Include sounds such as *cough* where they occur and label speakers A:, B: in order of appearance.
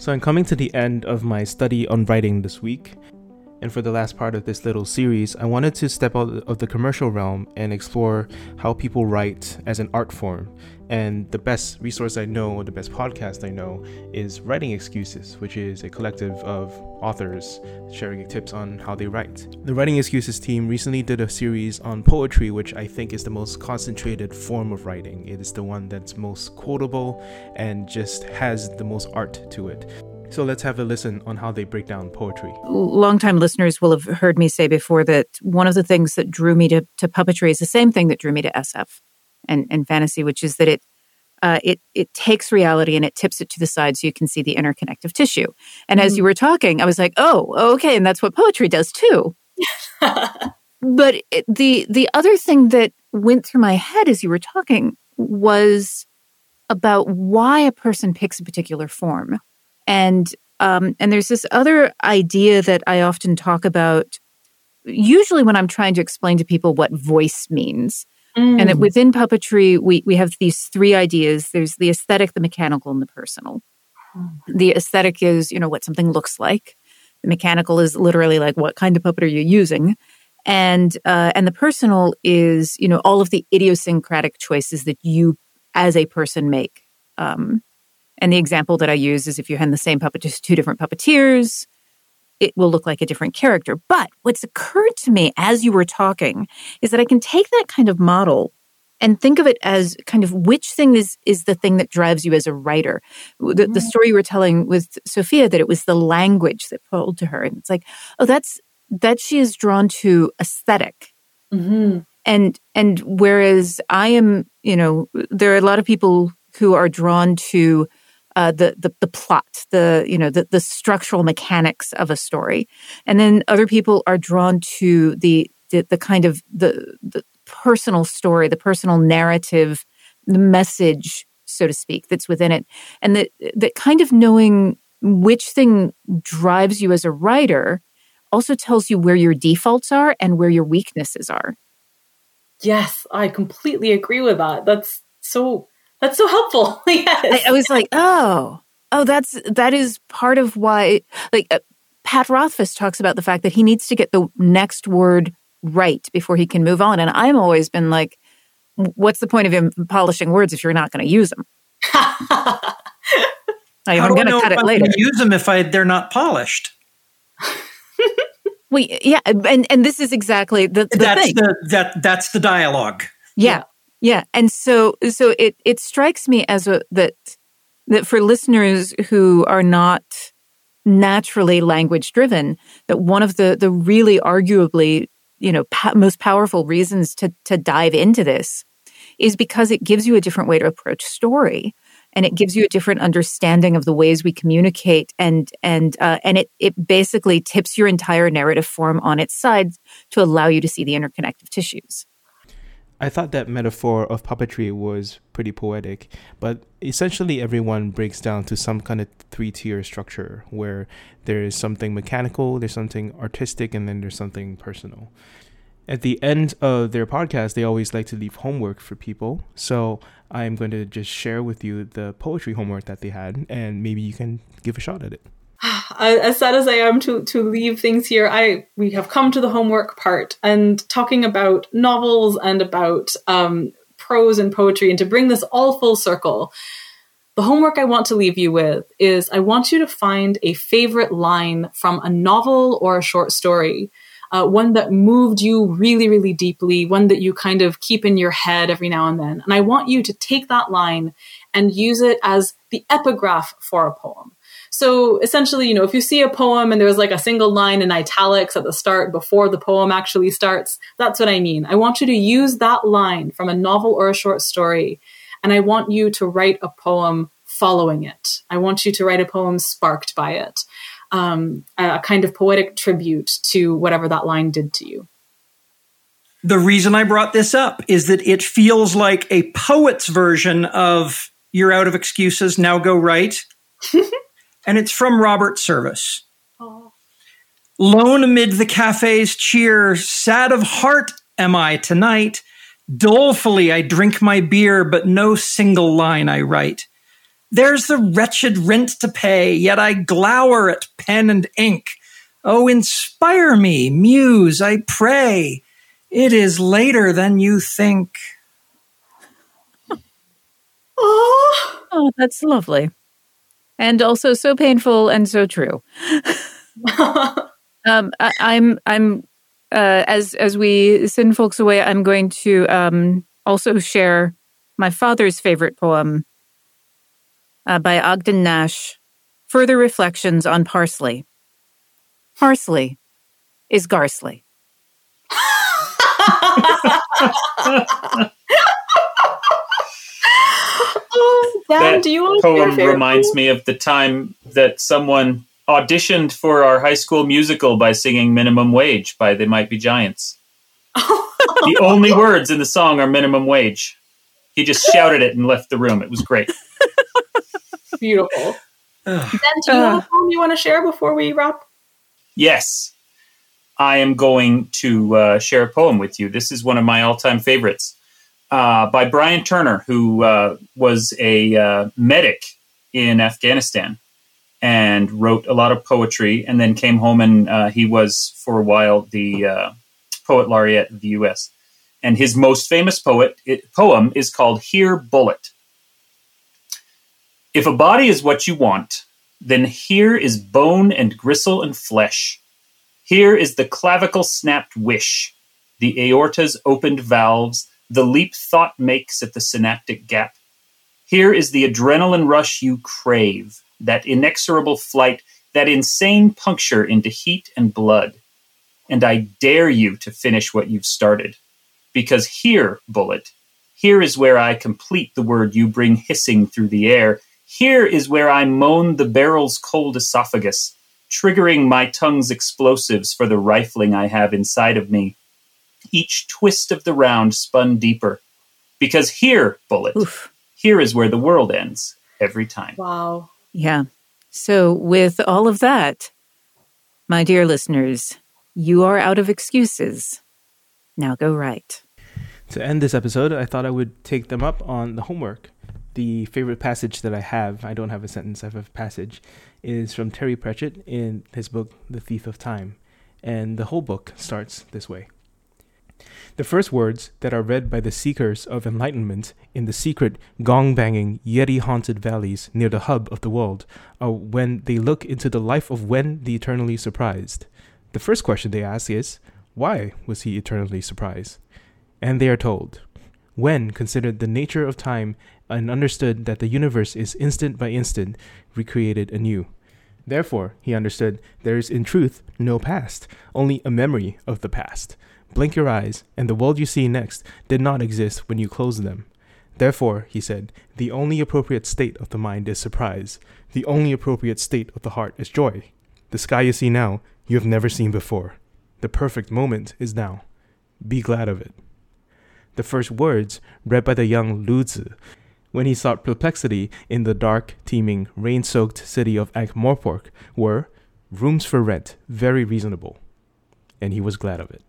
A: So I'm coming to the end of my study on writing this week. And for the last part of this little series, I wanted to step out of the commercial realm and explore how people write as an art form. And the best resource I know, the best podcast I know, is Writing Excuses, which is a collective of authors sharing tips on how they write. The Writing Excuses team recently did a series on poetry, which I think is the most concentrated form of writing. It is the one that's most quotable and just has the most art to it. So let's have a listen on how they break down poetry.
B: Longtime listeners will have heard me say before that one of the things that drew me to, to puppetry is the same thing that drew me to SF and, and fantasy, which is that it uh, it it takes reality and it tips it to the side so you can see the interconnective tissue. And mm-hmm. as you were talking, I was like, oh, okay, and that's what poetry does too. *laughs* but it, the the other thing that went through my head as you were talking was about why a person picks a particular form. And um, and there's this other idea that I often talk about, usually when I'm trying to explain to people what voice means. Mm. And within puppetry, we we have these three ideas. There's the aesthetic, the mechanical, and the personal. Mm. The aesthetic is, you know, what something looks like. The mechanical is literally like what kind of puppet are you using, and uh, and the personal is, you know, all of the idiosyncratic choices that you as a person make. Um, and the example that I use is if you hand the same puppet to two different puppeteers, it will look like a different character. But what's occurred to me as you were talking is that I can take that kind of model and think of it as kind of which thing is is the thing that drives you as a writer. The, the mm-hmm. story you were telling with Sophia that it was the language that pulled to her, and it's like, oh, that's that she is drawn to esthetic mm-hmm. and and whereas I am, you know, there are a lot of people who are drawn to uh, the, the the plot, the you know the the structural mechanics of a story, and then other people are drawn to the the, the kind of the the personal story, the personal narrative, the message, so to speak, that's within it, and that that kind of knowing which thing drives you as a writer also tells you where your defaults are and where your weaknesses are.
C: Yes, I completely agree with that. That's so that's so helpful. *laughs* yes.
B: I, I, was like, oh, oh, that's that is part of why. Like uh, Pat Rothfuss talks about the fact that he needs to get the next word right before he can move on, and I'm always been like, what's the point of him polishing words if you're not going to use them? *laughs*
D: I'm going to cut it later. Use them if I they're not polished. *laughs*
B: well, yeah, and and this is exactly the, the
D: that's
B: thing.
D: the that that's the dialogue.
B: Yeah. Yeah. And so, so it, it strikes me as a, that, that for listeners who are not naturally language driven, that one of the, the really arguably, you know, pa- most powerful reasons to, to dive into this is because it gives you a different way to approach story and it gives you a different understanding of the ways we communicate and and uh, and it it basically tips your entire narrative form on its side to allow you to see the interconnective tissues
A: I thought that metaphor of puppetry was pretty poetic, but essentially everyone breaks down to some kind of three tier structure where there is something mechanical, there's something artistic, and then there's something personal. At the end of their podcast, they always like to leave homework for people. So I'm going to just share with you the poetry homework that they had, and maybe you can give a shot at it.
C: As sad as I am to to leave things here, I we have come to the homework part and talking about novels and about um, prose and poetry, and to bring this all full circle. The homework I want to leave you with is I want you to find a favorite line from a novel or a short story, uh, one that moved you really, really deeply, one that you kind of keep in your head every now and then. And I want you to take that line and use it as the epigraph for a poem. So essentially, you know, if you see a poem and there's like a single line in italics at the start before the poem actually starts, that's what I mean. I want you to use that line from a novel or a short story, and I want you to write a poem following it. I want you to write a poem sparked by it, um, a kind of poetic tribute to whatever that line did to you.
D: The reason I brought this up is that it feels like a poet's version of You're Out of Excuses, Now Go Write. *laughs* and it's from Robert Service. Oh. Lone amid the cafe's cheer, sad of heart am I tonight. Dolefully I drink my beer, but no single line I write. There's the wretched rent to pay, yet I glower at pen and ink. Oh, inspire me, muse, I pray. It is later than you think.
C: Oh, *laughs*
B: Oh, that's lovely. And also so painful and so true. *laughs* Um, I, I'm I'm uh, as as we send folks away, I'm going to um, also share my father's favorite poem uh, by Ogden Nash. Further reflections on parsley. Parsley is
C: Gharsley. *laughs* *laughs* Dan,
E: That
C: do you want to share your
E: poem
C: favorite
E: reminds me of the time that someone auditioned for our high school musical by singing minimum wage by they might be giants. *laughs* The only words in the song are minimum wage. He just shouted it and left the room. It was great.
C: Beautiful. *sighs*
D: Ugh.
C: Dan, do you have a poem you want to share before we wrap?
E: yes. I am going to uh, share a poem with you. This is one of my all-time favorites uh, by brian turner who uh, was a uh, medic in afghanistan and wrote a lot of poetry and then came home and uh, he was for a while the uh, poet laureate of the us and his most famous poet it, poem is called here bullet. If a body is what you want then here is bone and gristle and flesh. Here is the clavicle snapped wish. The aorta's opened valves the leap thought makes at the synaptic gap here is the adrenaline rush you crave, that inexorable flight, that insane puncture into heat and blood. And I dare you to finish what you've started. Because here, bullet, here is where I complete the word you bring hissing through the air. Here is where I moan the barrel's cold esophagus, triggering my tongue's explosives for the rifling I have inside of me. Each twist of the round spun deeper. Because here, bullet,
B: Oof.
E: here is where the world ends every time.
C: Wow.
B: Yeah. So, with all of that, my dear listeners, you are out of excuses. Now go write.
A: To end this episode, I thought I would take them up on the homework. The favorite passage that I have, I don't have a sentence, I have a passage, is from Terry Pratchett in his book, The Thief of Time. And the whole book starts this way The first words that are read by the seekers of enlightenment in the secret, gong banging, yeti haunted valleys near the hub of the world are when they look into the life of Wen the eternally surprised. The first question they ask is, Why was he eternally surprised? And they are told, Wen considered the nature of time and understood that the universe is instant by instant recreated anew. Therefore, he understood there is in truth no past, only a memory of the past. Blink your eyes, and the world you see next did not exist when you closed them. Therefore, he said, the only appropriate state of the mind is surprise. The only appropriate state of the heart is joy. The sky you see now, you have never seen before. The perfect moment is now. Be glad of it. The first words read by the young Lu-Tze when he sought perplexity in the dark, teeming, rain soaked city of Ankh Morpork were rooms for rent, very reasonable. And he was glad of it.